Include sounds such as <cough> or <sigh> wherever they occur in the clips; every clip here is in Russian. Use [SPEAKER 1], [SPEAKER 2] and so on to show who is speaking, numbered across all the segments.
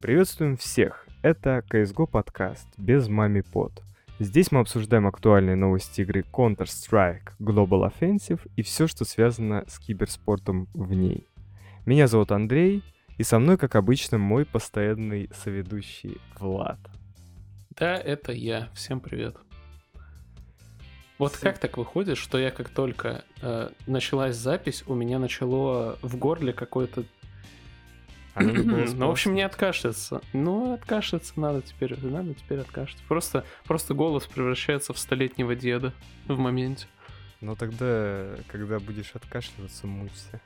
[SPEAKER 1] Приветствуем всех! Это CSGO подкаст без мами под. Здесь мы обсуждаем актуальные новости игры Counter-Strike, Global Offensive и все, что связано с киберспортом в ней. Меня зовут Андрей, и со мной, как обычно, мой постоянный соведущий Влад.
[SPEAKER 2] Да, это я. Всем привет. Вот как так выходит, что я как только э, началась запись, у меня начало в горле какое-то ну, в общем, не откашляться. Ну, откашляться надо теперь, надо теперь откашляться. Просто, просто голос превращается в столетнего деда в моменте.
[SPEAKER 1] Ну, тогда, когда будешь откашливаться, мучься.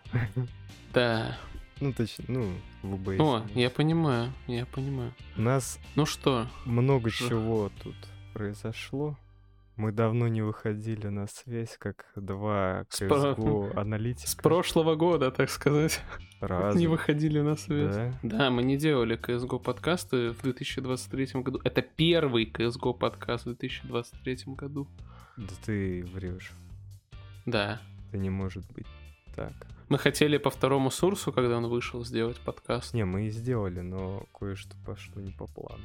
[SPEAKER 2] Да.
[SPEAKER 1] Ну, точно, ну, в ОБС.
[SPEAKER 2] О, я понимаю, я понимаю.
[SPEAKER 1] У нас
[SPEAKER 2] ну что?
[SPEAKER 1] много чего тут произошло. Мы давно не выходили на связь, как два CSGO аналитика.
[SPEAKER 2] С прошлого года, так сказать.
[SPEAKER 1] Разве?
[SPEAKER 2] Не выходили на связь. Да? да, мы не делали CSGO подкасты в 2023 году. Это первый CSGO подкаст в 2023 году.
[SPEAKER 1] Да ты врешь.
[SPEAKER 2] Да.
[SPEAKER 1] Это не может быть так.
[SPEAKER 2] Мы хотели по второму сурсу, когда он вышел, сделать подкаст.
[SPEAKER 1] Не, мы и сделали, но кое-что пошло не по плану.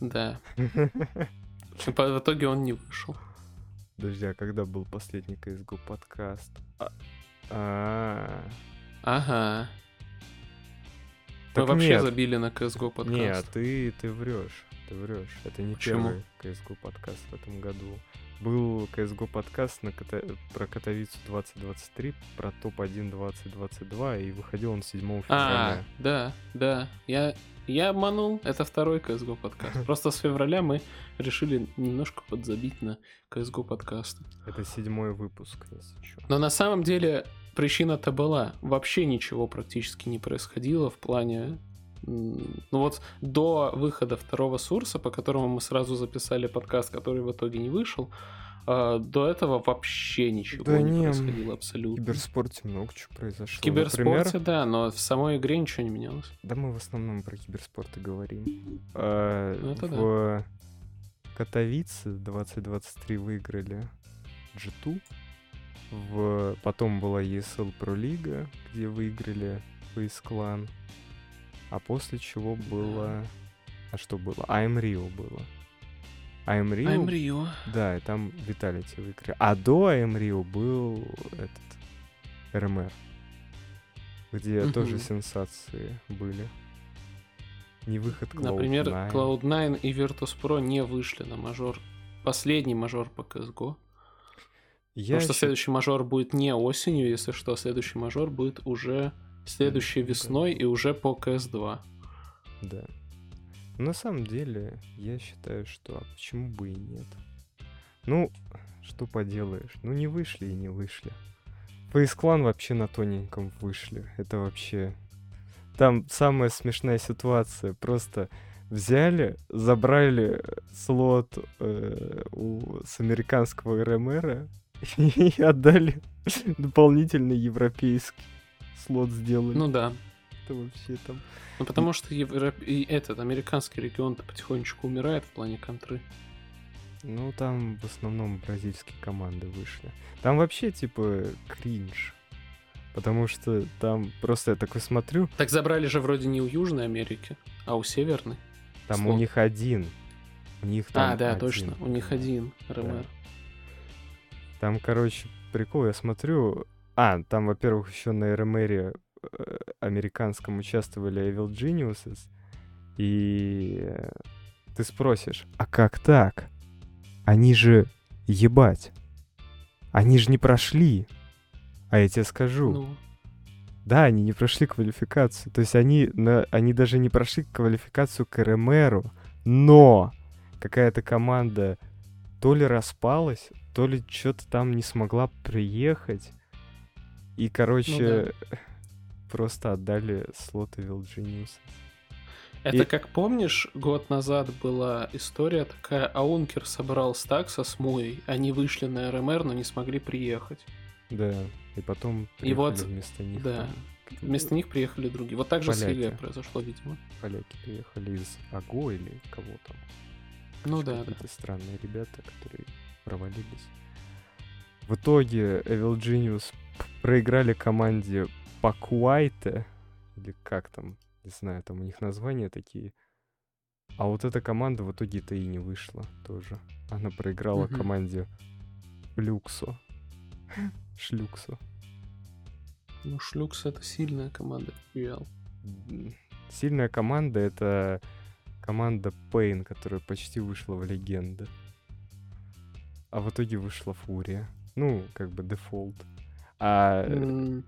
[SPEAKER 2] Да. <laughs> В итоге он не вышел.
[SPEAKER 1] Подожди, а когда был последний CSGO подкаст? А, а.
[SPEAKER 2] Ага. Мы вообще забили на CSGO подкаст.
[SPEAKER 1] Нет, ты, ты врешь. Ты врешь. Это не первый CSGO подкаст в этом году. Был CSGO подкаст на Ката... про Катовицу 2023, про топ-1 2022, и выходил он 7 февраля. А,
[SPEAKER 2] да, да. Я я обманул, это второй CSGO подкаст. <laughs> Просто с февраля мы решили немножко подзабить на CSGO подкасты.
[SPEAKER 1] Это седьмой выпуск, если что.
[SPEAKER 2] Но на самом деле причина-то была. Вообще ничего практически не происходило в плане ну вот до выхода второго сурса, по которому мы сразу записали подкаст, который в итоге не вышел, а, до этого вообще ничего да не, не происходило абсолютно.
[SPEAKER 1] В киберспорте много чего произошло. В
[SPEAKER 2] киберспорте, Например... да, но в самой игре ничего не менялось.
[SPEAKER 1] Да мы в основном про киберспорт и говорим. А, ну, это в да. Катовице 2023 выиграли G2. В... Потом была ESL Pro Лига, где выиграли Face Clan. А после чего было... А что было? I'm Rio было. I'm Rio.
[SPEAKER 2] I'm Rio.
[SPEAKER 1] Да, и там Виталити выиграли. А до I'm Rio был этот РМР, где uh-huh. тоже сенсации были. Не выход Cloud9.
[SPEAKER 2] Например, Cloud9 и Virtus.pro не вышли на мажор. Последний мажор по CSGO. Я Потому что еще... следующий мажор будет не осенью, если что, следующий мажор будет уже следующей весной и уже по CS2.
[SPEAKER 1] Да. На самом деле, я считаю, что а почему бы и нет. Ну, что поделаешь. Ну, не вышли и не вышли. Face Clan вообще на тоненьком вышли. Это вообще... Там самая смешная ситуация. Просто взяли, забрали слот э, у, с американского РМР <laughs> и отдали дополнительный европейский слот сделали.
[SPEAKER 2] Ну да.
[SPEAKER 1] Это вообще там...
[SPEAKER 2] Ну, потому что Европ... и этот американский регион-то потихонечку умирает в плане контры.
[SPEAKER 1] Ну, там в основном бразильские команды вышли. Там вообще, типа, кринж. Потому что там просто я такой смотрю...
[SPEAKER 2] Так забрали же вроде не у Южной Америки, а у Северной.
[SPEAKER 1] Там Слот. у них один. У них там
[SPEAKER 2] А, да,
[SPEAKER 1] один.
[SPEAKER 2] точно. У них один РМР. Да.
[SPEAKER 1] Там, короче, прикол, я смотрю... А, там, во-первых, еще на РМРе Э, американском участвовали Evil Geniuses, и ты спросишь, а как так? Они же ебать. Они же не прошли. А я тебе скажу. Ну. Да, они не прошли квалификацию. То есть они, на, они даже не прошли квалификацию к РМРу. Но какая-то команда то ли распалась, то ли что-то там не смогла приехать. И, короче, ну, да просто отдали слоты Вилджиниуса.
[SPEAKER 2] Это и... как помнишь, год назад была история такая, Аункер собрал стак со Смуей, они вышли на РМР, но не смогли приехать.
[SPEAKER 1] Да, и потом
[SPEAKER 2] и вот, вместо них. Да, там... вместо них приехали другие. Вот так же Поляки. с Илья произошло, видимо.
[SPEAKER 1] Поляки приехали из АГО или кого там.
[SPEAKER 2] Ну да, да.
[SPEAKER 1] странные ребята, которые провалились. В итоге Evil Genius проиграли команде Пакуайте, или как там Не знаю, там у них названия такие. А вот эта команда в итоге-то и не вышла тоже. Она проиграла
[SPEAKER 2] Мгм.
[SPEAKER 1] команде Люксо. Шлюксо.
[SPEAKER 2] Ну, Шлюкс это сильная команда.
[SPEAKER 1] М, Сильная команда — это команда Пейн, которая почти вышла в легенды. А в итоге вышла Фурия. Ну, как бы дефолт. А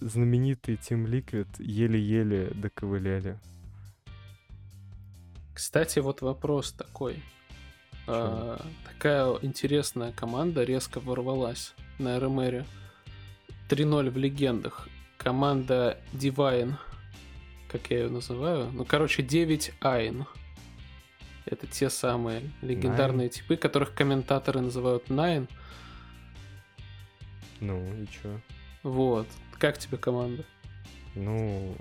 [SPEAKER 1] знаменитый Team Liquid еле-еле доковыляли.
[SPEAKER 2] Кстати, вот вопрос такой. А, такая интересная команда резко ворвалась на РМР. 3-0 в легендах. Команда Divine, как я ее называю. Ну, короче, 9 Айн. Это те самые легендарные типы, которых комментаторы называют Nine.
[SPEAKER 1] Ну, и чё?
[SPEAKER 2] Вот. Как тебе команда?
[SPEAKER 1] Ну,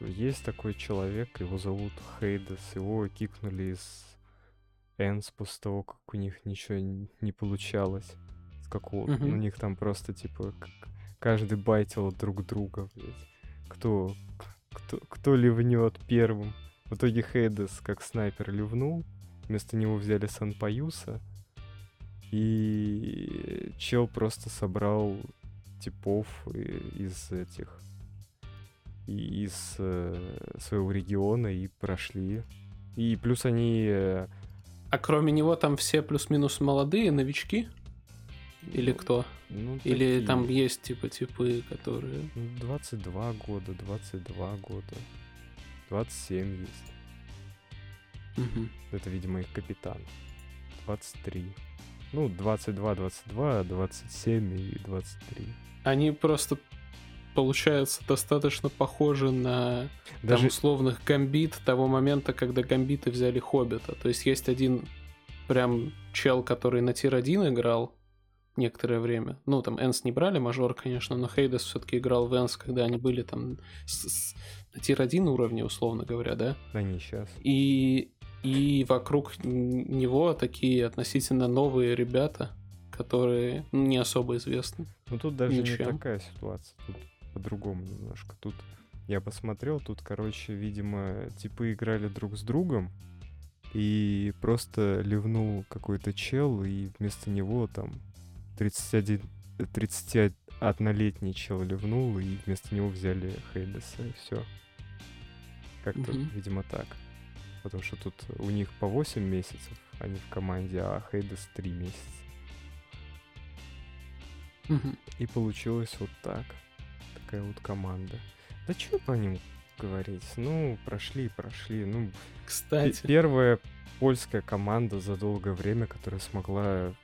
[SPEAKER 1] есть такой человек, его зовут Хейдес. Его кикнули из Энс после того, как у них ничего не получалось. С какого
[SPEAKER 2] Мгм.
[SPEAKER 1] У них там просто, типа, каждый байтил друг друга, блядь. Кто, кто, кто ливнет первым. В итоге Хейдес как снайпер ливнул. Вместо него взяли Санпаюса. И чел просто собрал типов и- из этих и из э, своего региона и прошли. И плюс они... э,
[SPEAKER 2] А кроме него там все плюс-минус молодые, новички? Или кто?
[SPEAKER 1] ну,
[SPEAKER 2] Или
[SPEAKER 1] такие,
[SPEAKER 2] там есть типа типы, которые...
[SPEAKER 1] ну, 22 года, 22 года, 27 есть.
[SPEAKER 2] Мгм.
[SPEAKER 1] Это, видимо, их капитан. 23. Ну, 22, 22, 27 и 23.
[SPEAKER 2] Они просто получаются достаточно похожи на там
[SPEAKER 1] Даже
[SPEAKER 2] условных гамбит того момента, когда гамбиты взяли HObbit а. То есть есть один прям чел, который на tier-1 играл некоторое время. Ну, там ENCE не брали, мажор, конечно, но Hades все-таки играл в ENCE, когда они были там с- с- на tier-1 уровне, условно говоря, да?
[SPEAKER 1] они сейчас.
[SPEAKER 2] И, и вокруг него такие относительно новые ребята, которые ну, не особо известны.
[SPEAKER 1] Ну, тут даже не
[SPEAKER 2] Ничем.
[SPEAKER 1] такая ситуация. Тут по-другому немножко. Тут я посмотрел, тут, короче, видимо, типы играли друг с другом, и просто ливнул какой-то чел, и вместо него там 31, 31-летний чел ливнул, и вместо него взяли Хейдеса, и все. Как-то,
[SPEAKER 2] Мгм.
[SPEAKER 1] видимо, так. Потому что тут у них по 8 месяцев, они в команде, а Хейдес 3 месяца.
[SPEAKER 2] Мгм.
[SPEAKER 1] И получилось вот так. Такая вот команда. Да что по ним говорить? Ну, прошли, прошли. Ну,
[SPEAKER 2] Кстати,
[SPEAKER 1] первая польская команда за долгое время, которая смогла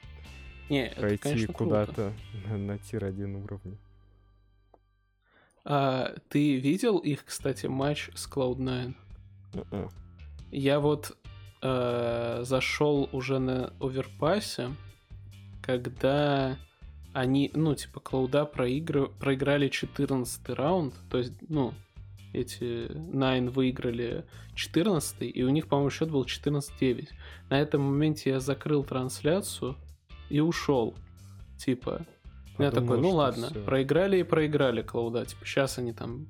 [SPEAKER 2] не,
[SPEAKER 1] пройти куда-то на, на тир-1 уровне.
[SPEAKER 2] А, ты видел их, кстати, матч с Cloud9?
[SPEAKER 1] Мгм.
[SPEAKER 2] Я вот э, зашел уже на оверпассе, когда они, ну, типа, Клауда проигры- проиграли 14 раунд, то есть, ну, эти Nine выиграли 14 и у них, по-моему, счет был 14-9. На этом моменте я закрыл трансляцию и ушел. Типа, я
[SPEAKER 1] Подумал,
[SPEAKER 2] такой, ну ладно,
[SPEAKER 1] всё.
[SPEAKER 2] проиграли и проиграли Клауда. Типа, сейчас они там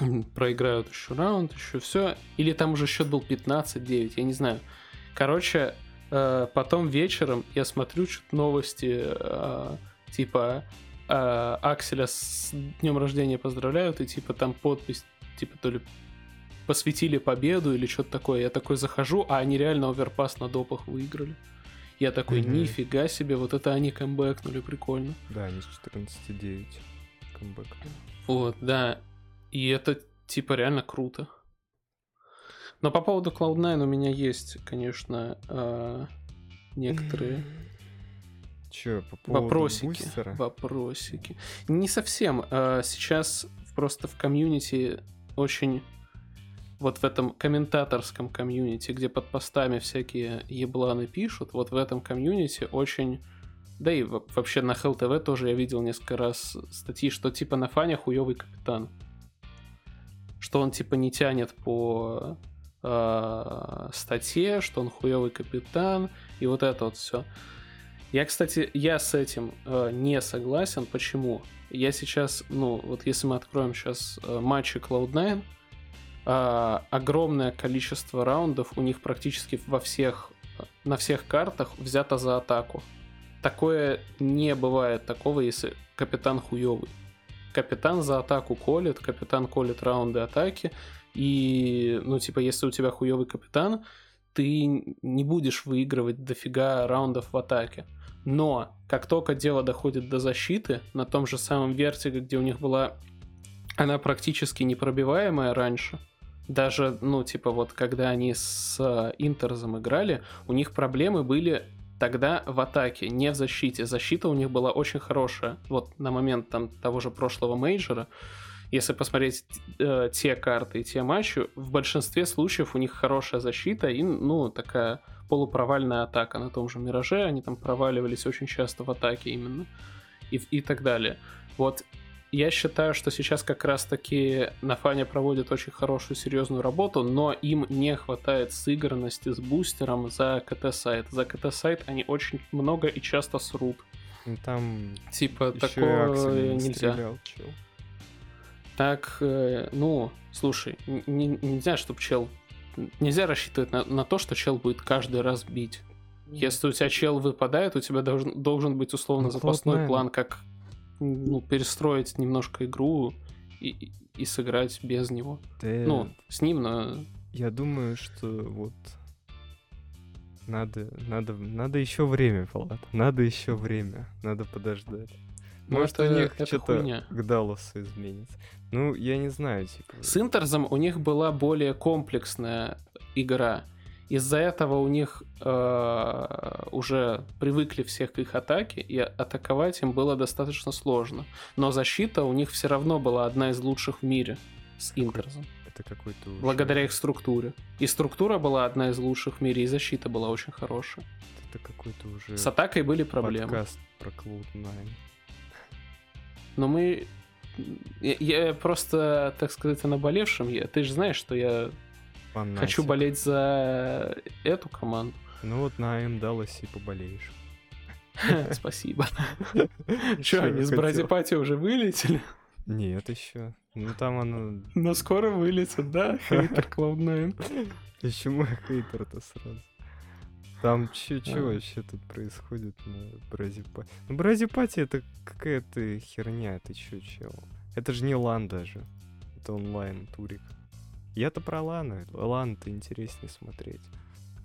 [SPEAKER 2] <clears throat> проиграют еще раунд, еще все. Или там уже счет был 15-9, я не знаю. Короче, э, потом вечером я смотрю что-то новости, э, типа э, Акселя с днем рождения поздравляют, и типа там подпись, типа то ли посвятили победу или что-то такое. Я такой захожу, а они реально оверпас на допах выиграли. Я такой,
[SPEAKER 1] Мгм.
[SPEAKER 2] нифига себе, вот это они камбэкнули, прикольно.
[SPEAKER 1] Да, они с 14-9 камбэк.
[SPEAKER 2] Вот, да. И это, типа, реально круто. Но по поводу Cloud9 у меня есть, конечно, э, некоторые <laughs>
[SPEAKER 1] Че, по поводу
[SPEAKER 2] вопросики.
[SPEAKER 1] бустера?
[SPEAKER 2] Вопросики. Не совсем. Э, Сейчас просто в комьюнити очень... Вот в этом комментаторском комьюнити, где под постами всякие ебланы пишут, вот в этом комьюнити очень... Да и во- вообще на ХЛТВ тоже я видел несколько раз статьи, что типа на фане хуёвый капитан. Что он типа не тянет по э, статье, что он хуёвый капитан, и вот это вот все. Я, кстати, я с этим э, не согласен. Почему? Я сейчас, ну, вот если мы откроем сейчас э, матчи Cloud9, а, огромное количество раундов у них практически во всех, на всех картах взято за атаку. Такое не бывает такого, если капитан хуёвый. Капитан за атаку колет, капитан колет раунды атаки, и, ну, типа, если у тебя хуёвый капитан, ты не будешь выигрывать дофига раундов в атаке. Но как только дело доходит до защиты, на том же самом вертиге, где у них была она практически непробиваемая раньше, даже, ну, типа, вот когда они с э, Интерзом играли, у них проблемы были тогда в атаке, не в защите. Защита у них была очень хорошая. Вот на момент там того же прошлого мейджора, если посмотреть э, те карты и те матчи, в большинстве случаев у них хорошая защита и, ну, такая полупровальная атака на том же Мираже. Они там проваливались очень часто в атаке именно. И, и так далее. Вот я считаю, что сейчас как раз-таки на фане проводят очень хорошую, серьезную работу, но им не хватает сыгранности с бустером за КТ-сайт. За КТ-сайт они очень много и часто срут.
[SPEAKER 1] Ну, Там
[SPEAKER 2] Типа такого
[SPEAKER 1] не
[SPEAKER 2] нельзя.
[SPEAKER 1] стрелял, чел.
[SPEAKER 2] Так, э, ну, слушай, не, нельзя, чтобы чел... Нельзя рассчитывать на, на то, что чел будет каждый раз бить. Если у тебя чел выпадает, у тебя должен, должен быть условно
[SPEAKER 1] Ну,
[SPEAKER 2] запасной
[SPEAKER 1] Cloud9.
[SPEAKER 2] план, как ну, перестроить немножко игру и, и- сыграть без него.
[SPEAKER 1] Да,
[SPEAKER 2] Ну, с ним, но...
[SPEAKER 1] Я думаю, что вот надо, надо, надо еще время, Влад. Надо еще время. Надо подождать.
[SPEAKER 2] Ну,
[SPEAKER 1] Может,
[SPEAKER 2] это-
[SPEAKER 1] у них что-то к Далласу изменится. Ну, я не знаю, типа.
[SPEAKER 2] С Интерзом у них была более комплексная игра. Из-за этого у них э, уже привыкли всех к их атаке, и атаковать им было достаточно сложно. Но защита у них все равно была одна из лучших в мире с Интерзом.
[SPEAKER 1] Это какой-то уже-
[SPEAKER 2] Благодаря их структуре. И структура была одна из лучших в мире, и защита была очень хорошая.
[SPEAKER 1] Это какой-то уже
[SPEAKER 2] С атакой были проблемы.
[SPEAKER 1] подкаст про Cloud9.
[SPEAKER 2] Но мы... Я, я просто, так сказать, о наболевшем. Я, ты же знаешь, что я
[SPEAKER 1] Фанатик.
[SPEAKER 2] хочу болеть за эту команду.
[SPEAKER 1] Ну вот на АМ Далласе поболеешь. <laughs>
[SPEAKER 2] Спасибо. <laughs> Че, они с?
[SPEAKER 1] Brazy
[SPEAKER 2] Party уже вылетели?
[SPEAKER 1] Нет, еще. Ну там оно...
[SPEAKER 2] Но скоро вылетят, да? <laughs> Хейтер Cloud9.
[SPEAKER 1] Почему я хейтер-то сразу? Там че, че
[SPEAKER 2] А.
[SPEAKER 1] вообще тут происходит на Brazy Party? Ну, Brazy Party это какая-то херня, ты че, чел? Это же не LAN даже. Это онлайн турик. Я-то про ланы. Лан-то интереснее смотреть.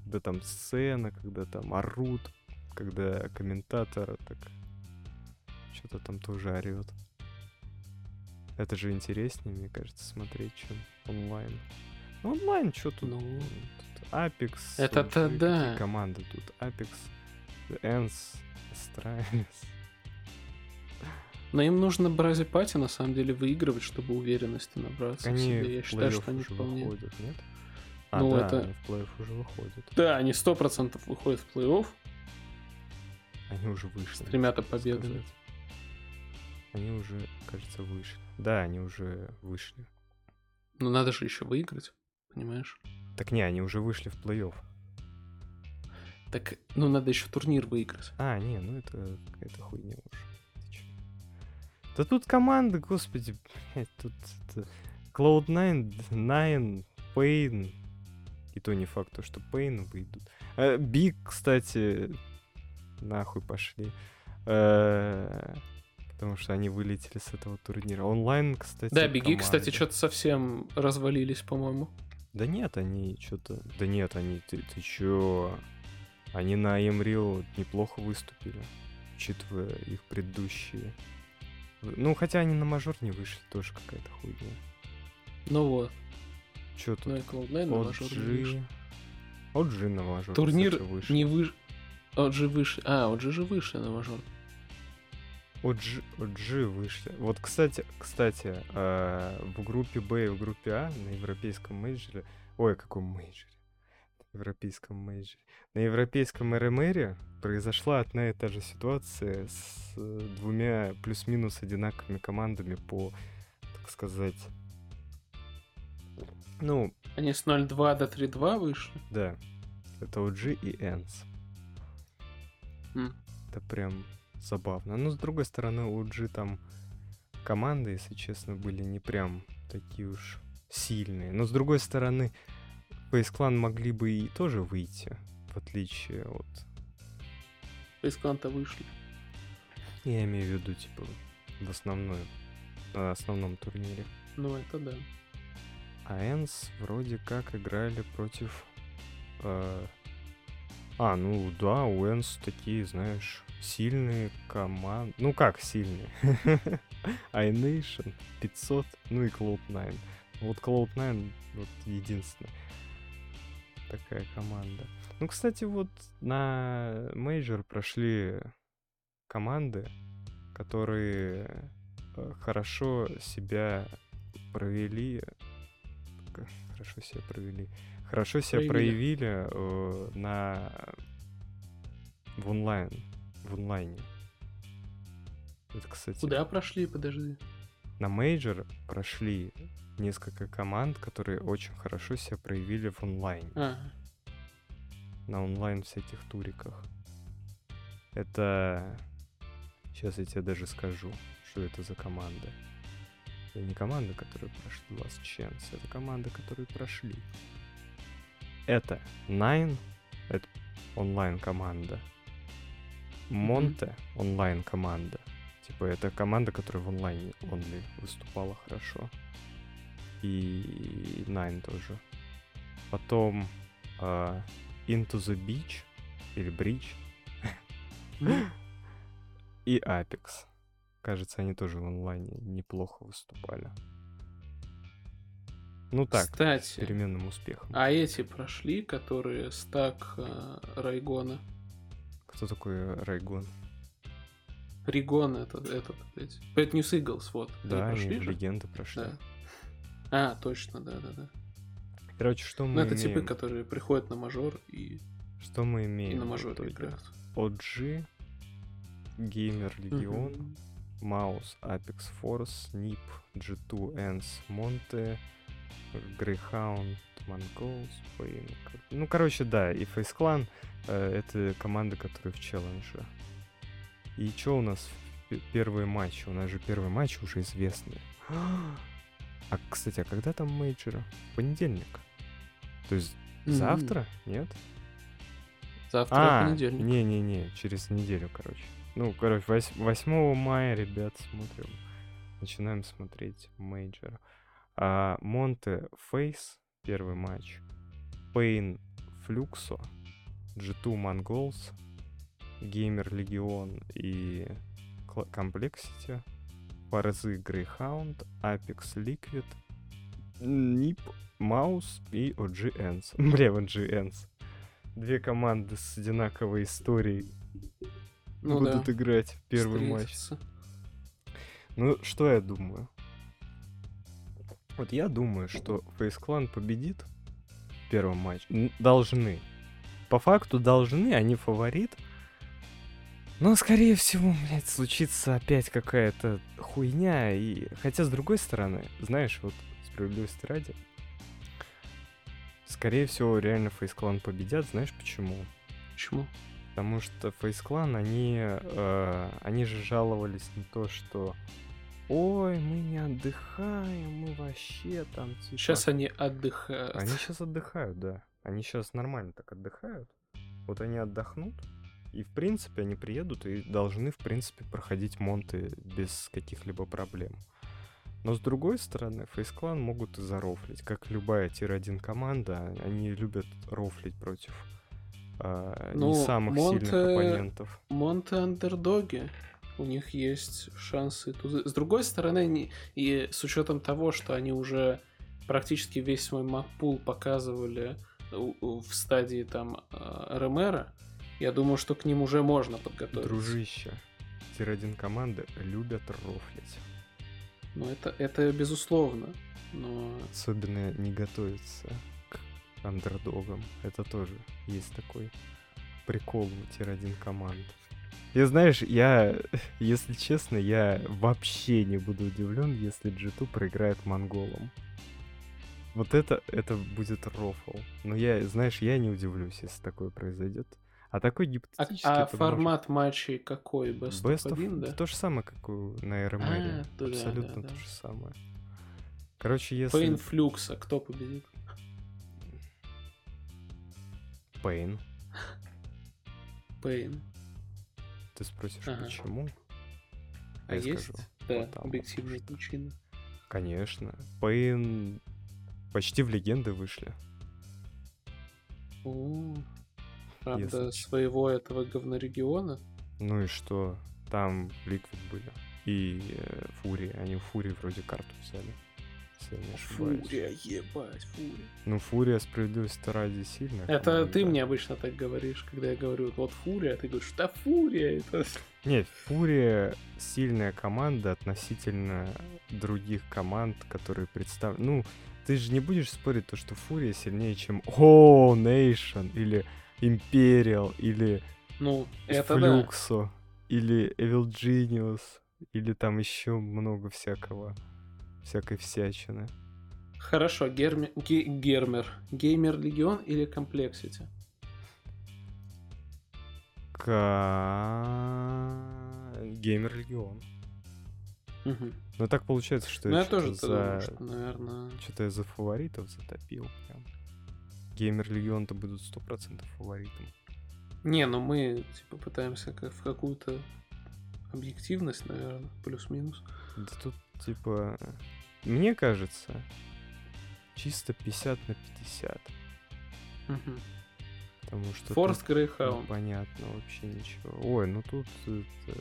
[SPEAKER 1] Когда там сцена, когда там орут, когда комментатор так что-то там тоже орет. Это же интереснее, мне кажется, смотреть, чем онлайн. Ну, онлайн что тут?
[SPEAKER 2] Ну.
[SPEAKER 1] Тут Apex.
[SPEAKER 2] Это-то да.
[SPEAKER 1] команды тут? Apex, Ens, Astralis.
[SPEAKER 2] Но им нужно Бразипати на самом деле выигрывать, чтобы уверенности набраться в
[SPEAKER 1] Они
[SPEAKER 2] себе.
[SPEAKER 1] в
[SPEAKER 2] Я считаю, что они вполне...
[SPEAKER 1] выходят, нет? А,
[SPEAKER 2] Ну,
[SPEAKER 1] да,
[SPEAKER 2] это-
[SPEAKER 1] они в плей-офф уже выходят.
[SPEAKER 2] Да, они сто процентов выходят в плей-офф
[SPEAKER 1] Они уже вышли.
[SPEAKER 2] с тремя-то победами.
[SPEAKER 1] сказать. Они уже, кажется, вышли. Да, они уже вышли.
[SPEAKER 2] Но надо же еще выиграть, понимаешь?
[SPEAKER 1] Так не, они уже вышли в плей-офф.
[SPEAKER 2] Так, ну надо еще турнир выиграть.
[SPEAKER 1] А, не, ну это какая-то хуйня уже. Да тут команды, господи, блядь, тут это... Cloud9, Nine, Pain. И то не факт, то, что Pain выйдут. Э, Big, кстати, нахуй пошли. Э, Потому что они вылетели с этого турнира. Онлайн, кстати,
[SPEAKER 2] Да, беги, кстати,
[SPEAKER 1] команды.
[SPEAKER 2] что-то совсем развалились, по-моему.
[SPEAKER 1] Да нет, они что-то... Да нет, они... Ты, ты чё? Они на Эмрил неплохо выступили, учитывая их предыдущие. Ну, хотя они на мажор не вышли, тоже какая-то хуйня.
[SPEAKER 2] Ну вот.
[SPEAKER 1] Чё тут?
[SPEAKER 2] Ну и Cloud9 на мажор не вышел.
[SPEAKER 1] OG. На мажор,
[SPEAKER 2] Турнир
[SPEAKER 1] вышел.
[SPEAKER 2] не вышел. OG вышел. А, OG же вышел на мажор.
[SPEAKER 1] OG, OG вышли. Вот, кстати, кстати, э, в группе Б и в группе А на европейском мейджоре... Ой, каком мейджоре? На европейском мейджоре. На европейском РМРе произошла одна и та же ситуация с э, двумя плюс-минус одинаковыми командами по, так сказать... Ну,
[SPEAKER 2] Они с 0.2 до 3.2 вышли.
[SPEAKER 1] да. Это OG и ENS.
[SPEAKER 2] М.
[SPEAKER 1] Это прям забавно. Но с другой стороны, у G там команды, если честно, были не прям такие уж сильные. Но с другой стороны, Face Clan могли бы и тоже выйти, в отличие от...
[SPEAKER 2] Face Clan-то вышли.
[SPEAKER 1] Я имею в виду, типа, в основной, на основном турнире.
[SPEAKER 2] Ну, это да.
[SPEAKER 1] А Энс вроде как играли против... э, А, ну да, у Энс такие, знаешь, сильные команды. Ну как сильные? <laughs> iNation, 500, ну и Cloud9. Вот Cloud9 вот единственная такая команда. Ну, кстати, вот на мейджор прошли команды, которые э, хорошо себя провели. Хорошо себя провели. Хорошо себя
[SPEAKER 2] Проявили.
[SPEAKER 1] проявили э, на в онлайн. В онлайне. Это, кстати,
[SPEAKER 2] Куда прошли, подожди?
[SPEAKER 1] на мейджор прошли несколько команд, которые очень хорошо себя проявили в онлайне.
[SPEAKER 2] А,
[SPEAKER 1] на онлайн всяких туриках. Это... Сейчас я тебе даже скажу, что это за команда. Это не команда, которая прошли Last Chance, это команда, которые прошли. Это Nine, это онлайн команда. Монте онлайн команда. Типа это команда, которая в онлайне only выступала хорошо. И Nine тоже. Потом а, Into the Beach или Bridge <laughs> и Apex. Кажется, они тоже в онлайне неплохо выступали. Ну так, с
[SPEAKER 2] Кстати,
[SPEAKER 1] переменным успехом.
[SPEAKER 2] а эти прошли, которые стак э, Райгона?
[SPEAKER 1] Кто такой Райгон?
[SPEAKER 2] Ригон этот, этот, блядь. Bad News Eagles, вот. Они
[SPEAKER 1] Да, они
[SPEAKER 2] прошли же?
[SPEAKER 1] легенды прошли.
[SPEAKER 2] Да. А, точно, да, да, да.
[SPEAKER 1] Короче, что
[SPEAKER 2] Ну,
[SPEAKER 1] мы
[SPEAKER 2] это типы,
[SPEAKER 1] имеем?
[SPEAKER 2] которые приходят на мажор и,
[SPEAKER 1] Что мы
[SPEAKER 2] и
[SPEAKER 1] имеем?
[SPEAKER 2] на
[SPEAKER 1] в
[SPEAKER 2] мажоре
[SPEAKER 1] итоге?
[SPEAKER 2] играют.
[SPEAKER 1] OG, Gamer Legion. Маус, Apex Force, NIP, G2, ENS, Monte, Greyhound, Mongols, Pain. Ну, короче, да, и Face Clan э, это команды, которые в челлендже. И что у нас первые матчи? У нас же первые матчи уже известны. А, кстати, а когда там мейджоры? В понедельник. То есть
[SPEAKER 2] М.
[SPEAKER 1] завтра? Нет?
[SPEAKER 2] Завтра
[SPEAKER 1] А,
[SPEAKER 2] понедельник.
[SPEAKER 1] не-не-не, через неделю, короче. Ну, короче, вось- 8 мая, ребят, смотрим. Начинаем смотреть мейджор. А, Monte FaZe, первый матч. paiN Fluxo. G2 MongolZ. GamerLegion и Complexity. forZe Greyhound. Apeks Liquid. NIP, MOUZ и OG ENCE. <laughs> Бля, OG ENCE. Две команды с одинаковой историей
[SPEAKER 2] Ну
[SPEAKER 1] будут
[SPEAKER 2] да.
[SPEAKER 1] играть в первый матч.
[SPEAKER 2] встретятся.
[SPEAKER 1] Ну, что я думаю? Вот я думаю, что Face Clan победит в первом матче. Должны. По факту должны, они фаворит. Но, скорее всего, блядь, случится опять какая-то хуйня. И... Хотя, с другой стороны, знаешь, вот справедливости ради, скорее всего, реально Clan победят. Знаешь почему?
[SPEAKER 2] Почему?
[SPEAKER 1] Потому что Clan, они, э, они же жаловались на то, что Ой, мы не отдыхаем, мы вообще там типа...
[SPEAKER 2] Сейчас они отдыхают.
[SPEAKER 1] Они сейчас отдыхают, да. Они сейчас нормально так отдыхают. Вот они отдохнут, и в принципе они приедут и должны, в принципе, проходить монты без каких-либо проблем. Но с другой стороны, Clan могут и зарофлить. Как любая tier-1 команда, они любят рофлить против а,
[SPEAKER 2] Ну,
[SPEAKER 1] не самых сильных
[SPEAKER 2] Monte-
[SPEAKER 1] оппонентов.
[SPEAKER 2] Монте андердоги. У них есть шансы. тузы. С другой стороны, они- и с учетом того, что они уже практически весь свой map pool показывали в стадии там э, RMR а, я думаю, что к ним уже можно подготовиться.
[SPEAKER 1] Дружище, tier-1 команды любят рофлить.
[SPEAKER 2] Ну, это, это безусловно. Но
[SPEAKER 1] Особенно не готовиться к андердогам. Это тоже есть такой прикол у tier-1 команд. И знаешь, я, <laughs> если честно, я вообще не буду удивлен, если G2 проиграет монголам. Вот это, это будет рофл. Но я, знаешь, я не удивлюсь, если такое произойдет. А такой
[SPEAKER 2] а,
[SPEAKER 1] гипотетически...
[SPEAKER 2] а
[SPEAKER 1] может-
[SPEAKER 2] формат матчей какой? Best,
[SPEAKER 1] Best
[SPEAKER 2] of
[SPEAKER 1] of...
[SPEAKER 2] 1, да?
[SPEAKER 1] То же самое, как у- на РМР.
[SPEAKER 2] А, да, да,
[SPEAKER 1] Абсолютно
[SPEAKER 2] да,
[SPEAKER 1] то
[SPEAKER 2] да.
[SPEAKER 1] же самое. Короче, если...
[SPEAKER 2] Пейн Флюкса, кто победит?
[SPEAKER 1] Пейн.
[SPEAKER 2] Пейн.
[SPEAKER 1] Ты спросишь,
[SPEAKER 2] Ага.
[SPEAKER 1] почему?
[SPEAKER 2] А
[SPEAKER 1] Я
[SPEAKER 2] есть?
[SPEAKER 1] скажу,
[SPEAKER 2] Да, объективные
[SPEAKER 1] что.
[SPEAKER 2] причины.
[SPEAKER 1] Конечно. Пейн почти в легенды вышли.
[SPEAKER 2] О, Правда,
[SPEAKER 1] Если
[SPEAKER 2] своего этого говнорегиона.
[SPEAKER 1] Ну и что? Там Ликвид были. И э, Фури. Они в Фури вроде карту взяли. Если я не ошибаюсь.
[SPEAKER 2] Фурия, ебать, фурия.
[SPEAKER 1] Ну, Фурия справедливости ради сильная.
[SPEAKER 2] Это
[SPEAKER 1] команда.
[SPEAKER 2] ты мне обычно так говоришь, когда я говорю, вот фурия, а ты говоришь, да фурия, это... <laughs>
[SPEAKER 1] Нет, Фурия сильная команда относительно других команд, которые представлены. Ну, ты же не будешь спорить то, что FURIA сильнее, чем 00 Nation, или Imperial, или
[SPEAKER 2] Ну, это да.
[SPEAKER 1] Fluxo, или Evil Genius, или там еще много всякого, всякой всячины.
[SPEAKER 2] Хорошо, герме... ге- гермер. GamerLegion или Complexity?
[SPEAKER 1] Ка... GamerLegion.
[SPEAKER 2] Мгм.
[SPEAKER 1] Но так получается, что
[SPEAKER 2] Ну, я
[SPEAKER 1] что-то
[SPEAKER 2] тоже думаю,
[SPEAKER 1] за...
[SPEAKER 2] что, наверное...
[SPEAKER 1] Что-то я за фаворитов затопил прям. Геймер Легион-то будут 100% фаворитом.
[SPEAKER 2] Не, ну мы, типа, пытаемся как в какую-то объективность, наверное, плюс-минус.
[SPEAKER 1] Да тут, типа, мне кажется, чисто 50 на 50.
[SPEAKER 2] Мгм.
[SPEAKER 1] Потому что
[SPEAKER 2] Форст
[SPEAKER 1] тут
[SPEAKER 2] Грейхаун.
[SPEAKER 1] непонятно вообще ничего. Ой, ну тут это,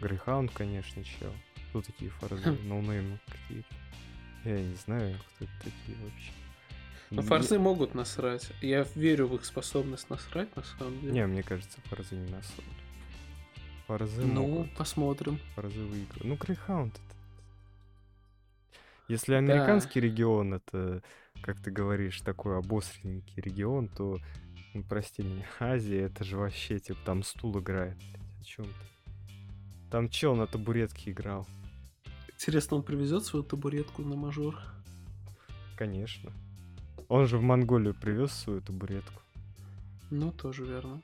[SPEAKER 1] Грейхаунд, конечно, чел. Кто такие форзы? <laughs> Ноунеймы какие-то. Я не знаю, кто это такие вообще.
[SPEAKER 2] Ну, форзы могут насрать. Я верю в их способность насрать, на самом деле.
[SPEAKER 1] Не, мне кажется, форзы не насрут. Форзы
[SPEAKER 2] ну,
[SPEAKER 1] могут.
[SPEAKER 2] посмотрим.
[SPEAKER 1] Форзы выиграют. Ну, Грейхаунд это... Если американский регион это, как ты говоришь, такой обостренненький регион, то, ну, прости меня, <laughs> Азия это же вообще, типа, там стул играет. О чем ты? Там чел на табуретке играл.
[SPEAKER 2] Интересно, он привезет свою табуретку на мажор?
[SPEAKER 1] Конечно. Он же в Монголию привез свою табуретку.
[SPEAKER 2] Ну, тоже верно.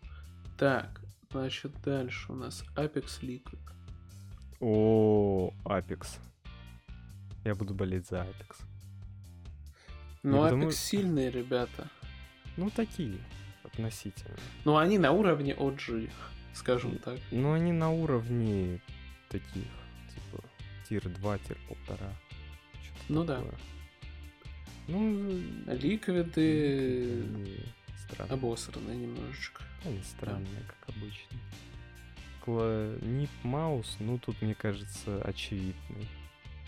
[SPEAKER 2] Так, значит, дальше у нас Apex Liquid.
[SPEAKER 1] О, Апекс. Я буду болеть за Апекс.
[SPEAKER 2] Ну, Apex
[SPEAKER 1] потому-
[SPEAKER 2] сильные ребята.
[SPEAKER 1] Ну, такие, относительно.
[SPEAKER 2] Ну, они на уровне OG, скажем так.
[SPEAKER 1] Ну, они на уровне таких, типа, тир 2, тир 1,5. Что-то
[SPEAKER 2] Ну да.
[SPEAKER 1] Ну,
[SPEAKER 2] Ликвиды
[SPEAKER 1] странные.
[SPEAKER 2] обосранные немножечко.
[SPEAKER 1] Они странные, как обычно. Кла... Нип Маус, ну, тут, мне кажется, очевидный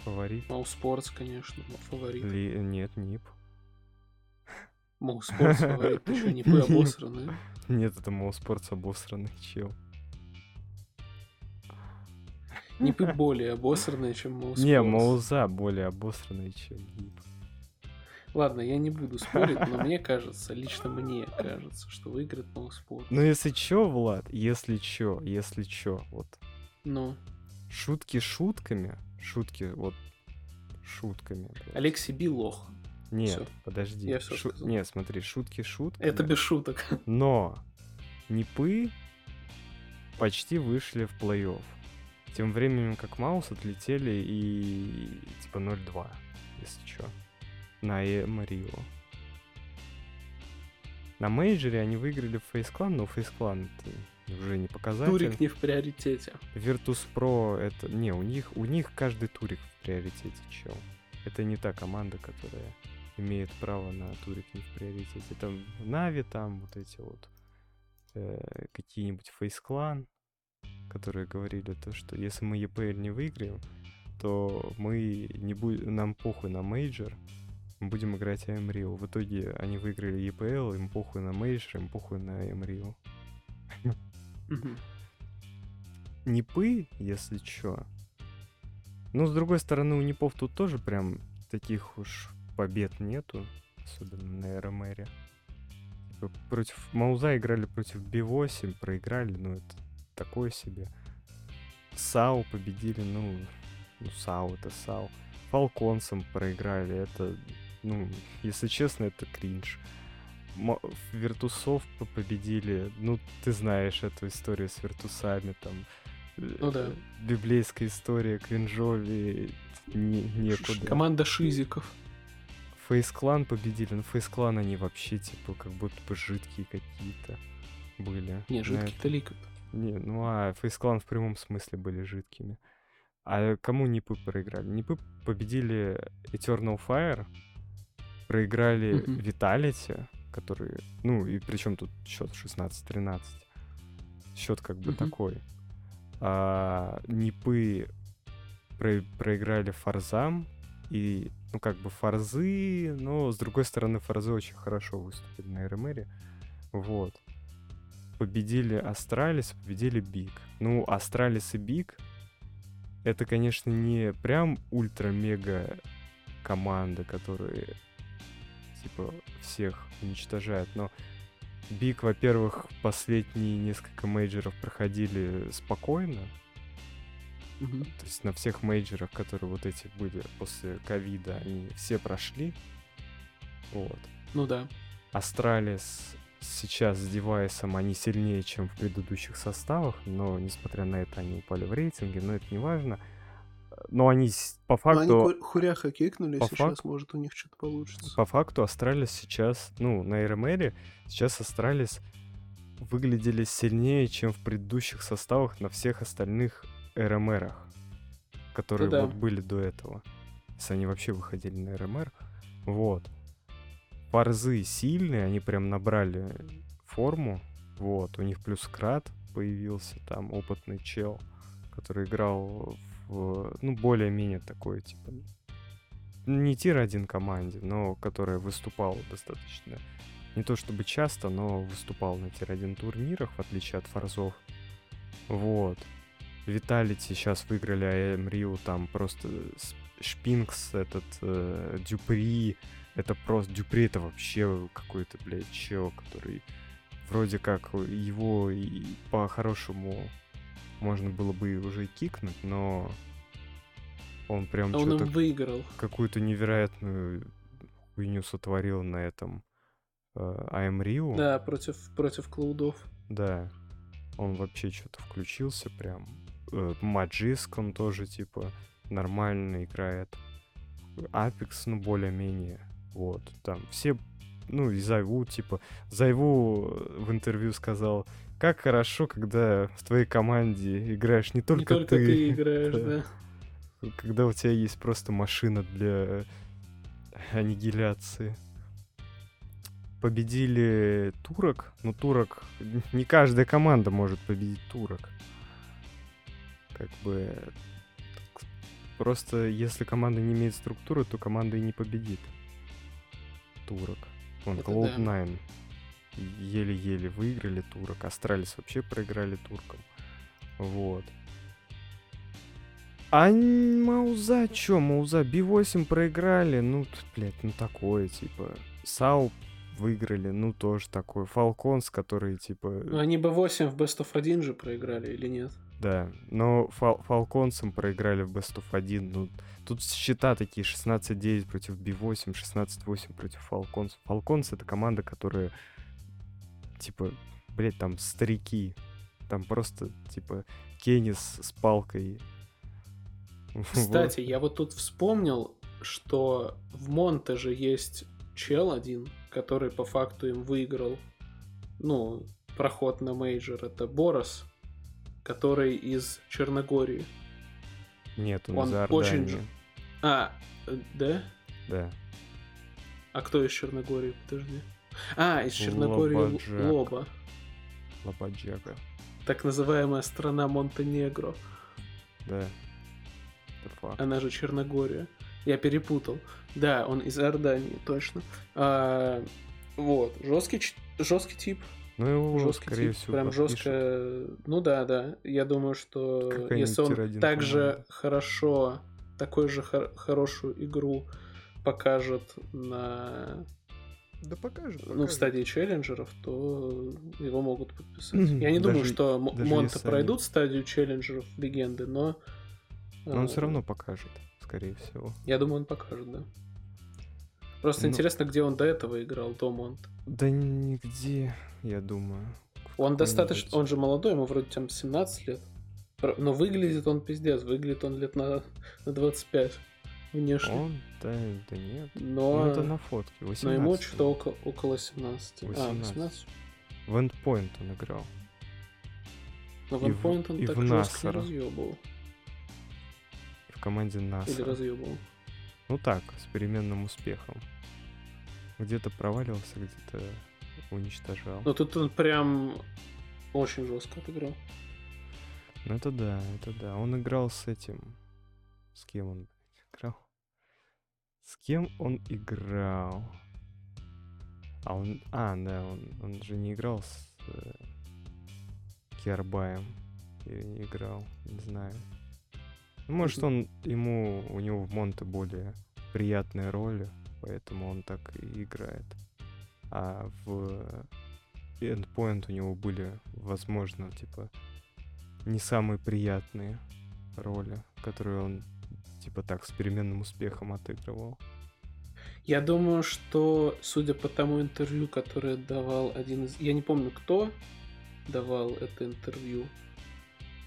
[SPEAKER 1] фаворит.
[SPEAKER 2] Моуспортс, конечно, фаворит.
[SPEAKER 1] Ли... Нет, Нип.
[SPEAKER 2] Моуспортс фаворит, ты что, не вы <laughs> обосранные?
[SPEAKER 1] Нет, это Моуспортс обосранный чел.
[SPEAKER 2] Нипы более обосранные, чем Моуспортс.
[SPEAKER 1] Не, Моуза более обосранный, чем Нип.
[SPEAKER 2] Ладно, я не буду спорить, но <laughs> мне кажется, лично мне кажется, что выиграет Моуспортс.
[SPEAKER 1] Ну, если чё, Влад, если чё, если чё, вот
[SPEAKER 2] Ну,
[SPEAKER 1] шутки шутками, шутки вот шутками. блядь.
[SPEAKER 2] Aleksib лох.
[SPEAKER 1] Нет,
[SPEAKER 2] всё.
[SPEAKER 1] подожди.
[SPEAKER 2] Я всё
[SPEAKER 1] шу-
[SPEAKER 2] сказал.
[SPEAKER 1] Нет, смотри, шутки шутками.
[SPEAKER 2] Это без шуток. <laughs>
[SPEAKER 1] Но Нипы почти вышли в плей-офф. Тем временем, как MOUZ отлетели и типа 0-2, если чё. На IEM Rio. На мейджоре они выиграли FaZe Clan, но FaZe Clan это уже не показатель.
[SPEAKER 2] Турик не в приоритете.
[SPEAKER 1] Virtus Pro это... Не, у них, у них каждый турик в приоритете, чел. Это не та команда, которая имеет право на турик не в приоритете. Там NAVI, там вот эти вот э, какие-нибудь FaZe Clan, которые говорили то, что если мы EPL не выиграем, то мы не будем, нам похуй на мейджор, мы будем играть Rio. В итоге они выиграли EPL, им похуй на мейджор, им похуй на.
[SPEAKER 2] Мгм.
[SPEAKER 1] Нипы, если чё. Ну, с другой стороны, у Непов тут тоже прям таких уж побед нету, особенно на РМРе. Типа, против Мауза играли против B8, проиграли, ну, это такое себе. САУ победили, ну, ну САУ это САУ. Фалконсом проиграли, это, ну, если честно, это кринж. Виртусов по- победили, ну, ты знаешь эту историю с Виртусами, там,
[SPEAKER 2] Ну да.
[SPEAKER 1] э, библейская история, кринжови, не, некуда.
[SPEAKER 2] Команда шизиков.
[SPEAKER 1] Фейс Клан победили, но Фейс Клан они вообще, типа, как будто бы жидкие какие-то были.
[SPEAKER 2] Не, жидкие-то ликот.
[SPEAKER 1] Не, ну а Фейс Клан в прямом смысле были жидкими. А кому Нипы проиграли? Нипы победили Eternal Fire, проиграли
[SPEAKER 2] Мгм.
[SPEAKER 1] Vitality, которые... Ну, и причем тут счет 16-13. Счет как бы
[SPEAKER 2] Мгм.
[SPEAKER 1] такой. А, Нипы про- проиграли Форзам. И, ну, как бы Форзы, но, с другой стороны, Форзы очень хорошо выступили на РМРе. Вот. Победили Astralis, победили BIG. Ну, Astralis и BIG это, конечно, не прям ультра-мега команда, которые типа всех уничтожают, но BIG, во-первых, последние несколько мейджеров проходили спокойно,
[SPEAKER 2] Мгм.
[SPEAKER 1] то есть на всех мейджерах, которые вот эти были после ковида, они все прошли. Вот.
[SPEAKER 2] Ну да.
[SPEAKER 1] Astralis сейчас с девайсом они сильнее, чем в предыдущих составах, но несмотря на это они упали в рейтинге, но это не важно. Но они по
[SPEAKER 3] Ну, они
[SPEAKER 1] факту,
[SPEAKER 3] ку- хуряха кикнули,
[SPEAKER 1] по
[SPEAKER 3] сейчас,
[SPEAKER 1] факту-
[SPEAKER 3] может, у них что-то получится.
[SPEAKER 1] по факту Astralis сейчас, ну, на РМРе сейчас Astralis выглядели сильнее, чем в предыдущих составах на всех остальных РМРах, которые
[SPEAKER 2] да.
[SPEAKER 1] вот были до этого. Если они вообще выходили на РМР. Вот. Форзы сильные, они прям набрали форму. Вот, у них плюс Krad появился, там опытный чел, который играл в, ну, более-менее такой, типа, не tier-1 команде, но которая выступала достаточно, не то чтобы часто, но выступал на tier-1 турнирах, в отличие от Форзов. Вот. Vitality сейчас выиграли IEM Rio, там просто Spinx, этот э, dupreeh, это просто dupreeh это вообще какой-то, блядь, чел, который вроде как его и по-хорошему можно было бы уже и кикнуть, но он прям
[SPEAKER 2] он
[SPEAKER 1] что-то
[SPEAKER 2] выиграл.
[SPEAKER 1] какую-то невероятную хуйню сотворил на этом э, АМ Рио.
[SPEAKER 2] Да, против, против клаудов.
[SPEAKER 1] Да. Он вообще что-то включился прям. Э, Маджиск он тоже, типа, нормально играет. Апекс, ну, более-менее. Вот, там все... Ну, и Зайву, типа... Зайву в интервью сказал, как хорошо, когда в твоей команде играешь не только,
[SPEAKER 2] Не только ты играешь, <laughs> да.
[SPEAKER 1] когда у тебя есть просто машина для аннигиляции. Победили турок, но турок... Не каждая команда может победить турок. Как бы... Просто если команда не имеет структуры, то команда и не победит. Турок. Вон,
[SPEAKER 2] Это
[SPEAKER 1] Cloud9 еле-еле выиграли турок. Astralis вообще проиграли туркам. Вот. А Мауза чё? Мауза B8 проиграли. Ну, блядь, ну такое, типа. SAW выиграли, ну тоже такое. Falcons, который, типа...
[SPEAKER 2] Ну, Они B8 в Best of 1 же проиграли или нет?
[SPEAKER 1] Да, но Фал- Фалконсом проиграли в Best of 1. Ну, тут счета такие 16-9 против B8, 16-8 против Фалконс. Фалконс это команда, которая, типа, блядь, там старики. Там просто, типа, Кеннис с палкой. <laughs>
[SPEAKER 2] Кстати, я вот тут вспомнил, что в Монте же есть чел один, который по факту им выиграл, ну, проход на мейджор. Это Борос, который из Черногории.
[SPEAKER 1] Нет, он,
[SPEAKER 2] он
[SPEAKER 1] из
[SPEAKER 2] очень
[SPEAKER 1] Иордании.
[SPEAKER 2] же- А, э, да?
[SPEAKER 1] Да.
[SPEAKER 2] А кто из Черногории? Подожди. А, из Черногории Л-
[SPEAKER 1] Лобаджак.
[SPEAKER 2] Лоба.
[SPEAKER 1] Лобаджака.
[SPEAKER 2] Так называемая страна Монтенегро.
[SPEAKER 1] Да.
[SPEAKER 2] Она же Черногория. Я перепутал. Да, он из Иордании, точно. А, вот, жесткий, жесткий тип.
[SPEAKER 1] Ну, его,
[SPEAKER 2] жесткий
[SPEAKER 1] скорее
[SPEAKER 2] тип.
[SPEAKER 1] всего,
[SPEAKER 2] Прям
[SPEAKER 1] подпишут.
[SPEAKER 2] жестко. Ну да, да. Я думаю, что если он также
[SPEAKER 1] команда.
[SPEAKER 2] хорошо, такой же хор- хорошую игру покажет на
[SPEAKER 1] Да покажет,
[SPEAKER 2] ну, в
[SPEAKER 1] покажет.
[SPEAKER 2] стадии челленджеров, то его могут подписать. Я не думаю,
[SPEAKER 1] Даже-
[SPEAKER 2] что М-
[SPEAKER 1] даже
[SPEAKER 2] Монте
[SPEAKER 1] если
[SPEAKER 2] пройдут стадию челленджеров легенды, но...
[SPEAKER 1] Но он
[SPEAKER 2] э,
[SPEAKER 1] все равно покажет, скорее всего.
[SPEAKER 2] Я думаю, он покажет, да. Просто
[SPEAKER 1] Ну.
[SPEAKER 2] интересно, где он до этого играл, до Монте.
[SPEAKER 1] Да нигде, я думаю.
[SPEAKER 2] Он достаточно... Он же молодой, ему вроде там 17 лет. Но выглядит он пиздец, выглядит он лет на, на 25. внешне.
[SPEAKER 1] Он, да, да нет.
[SPEAKER 2] Но,
[SPEAKER 1] Ну, это на фотке. 18
[SPEAKER 2] но ему что-то около, около 17. А,
[SPEAKER 1] 18.
[SPEAKER 2] 18.
[SPEAKER 1] В Endpoint он играл.
[SPEAKER 2] Но в
[SPEAKER 1] И
[SPEAKER 2] Endpoint он
[SPEAKER 1] и
[SPEAKER 2] так
[SPEAKER 1] в
[SPEAKER 2] жестко не разъебывал.
[SPEAKER 1] В команде
[SPEAKER 2] Или
[SPEAKER 1] НАСА.
[SPEAKER 2] разъебывал.
[SPEAKER 1] Ну так, с переменным успехом. Где-то проваливался, где-то уничтожал.
[SPEAKER 2] Но тут он прям очень жестко отыграл.
[SPEAKER 1] Ну это да, это да. Он играл с этим. С кем он играл? С кем он играл? А он. А, да, он, он же не играл с э, Киарбаем. Или не играл, не знаю. Ну, может, он ему. У него в Монте более приятные роли, поэтому он так и играет. А в Endpoint у него были, возможно, типа, не самые приятные роли, которые он, типа, так, с переменным успехом отыгрывал.
[SPEAKER 2] Я думаю, что, судя по тому интервью, которое давал один из... Я не помню, кто давал это интервью.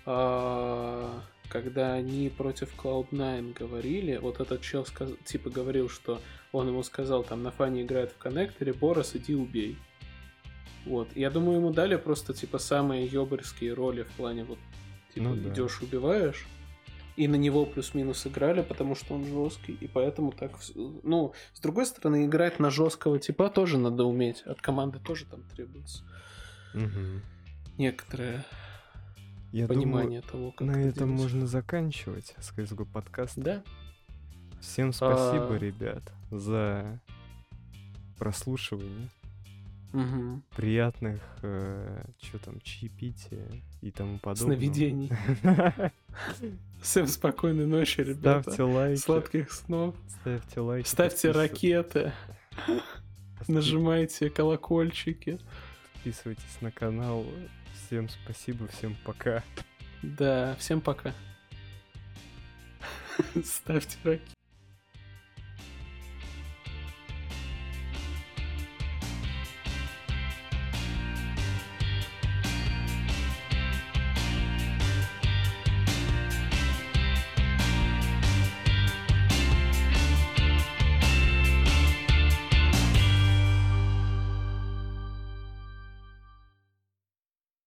[SPEAKER 2] а, Когда они против Cloud9 говорили, вот этот чел сказ- типа говорил, что он ему сказал, там, на фане играет в коннекторе, Борос, иди убей. Вот. Я думаю, ему дали просто, типа, самые ёбарские роли в плане, вот, типа,
[SPEAKER 1] Ну да.
[SPEAKER 2] идешь, убиваешь. И на него плюс-минус играли, потому что он жесткий, и поэтому так... Ну, с другой стороны, играть на жесткого типа тоже надо уметь. От команды тоже там требуется
[SPEAKER 1] Мгм.
[SPEAKER 2] некоторое
[SPEAKER 1] Я
[SPEAKER 2] понимание того, как
[SPEAKER 1] думаю, на
[SPEAKER 2] это
[SPEAKER 1] этом
[SPEAKER 2] делать.
[SPEAKER 1] можно заканчивать CSGO подкаст.
[SPEAKER 2] Да?
[SPEAKER 1] Всем спасибо,
[SPEAKER 2] А.
[SPEAKER 1] ребят, за прослушивание.
[SPEAKER 2] Мгм.
[SPEAKER 1] Приятных, что там, чаепития и тому подобное.
[SPEAKER 2] Сновидений. <laughs> Всем спокойной ночи, ребята.
[SPEAKER 1] Ставьте лайки.
[SPEAKER 2] Сладких снов.
[SPEAKER 1] Ставьте лайки.
[SPEAKER 2] Ставьте ракеты. Нажимайте колокольчики.
[SPEAKER 1] Подписывайтесь на канал. Всем спасибо, всем пока.
[SPEAKER 2] Да, всем пока. <laughs> Ставьте ракеты.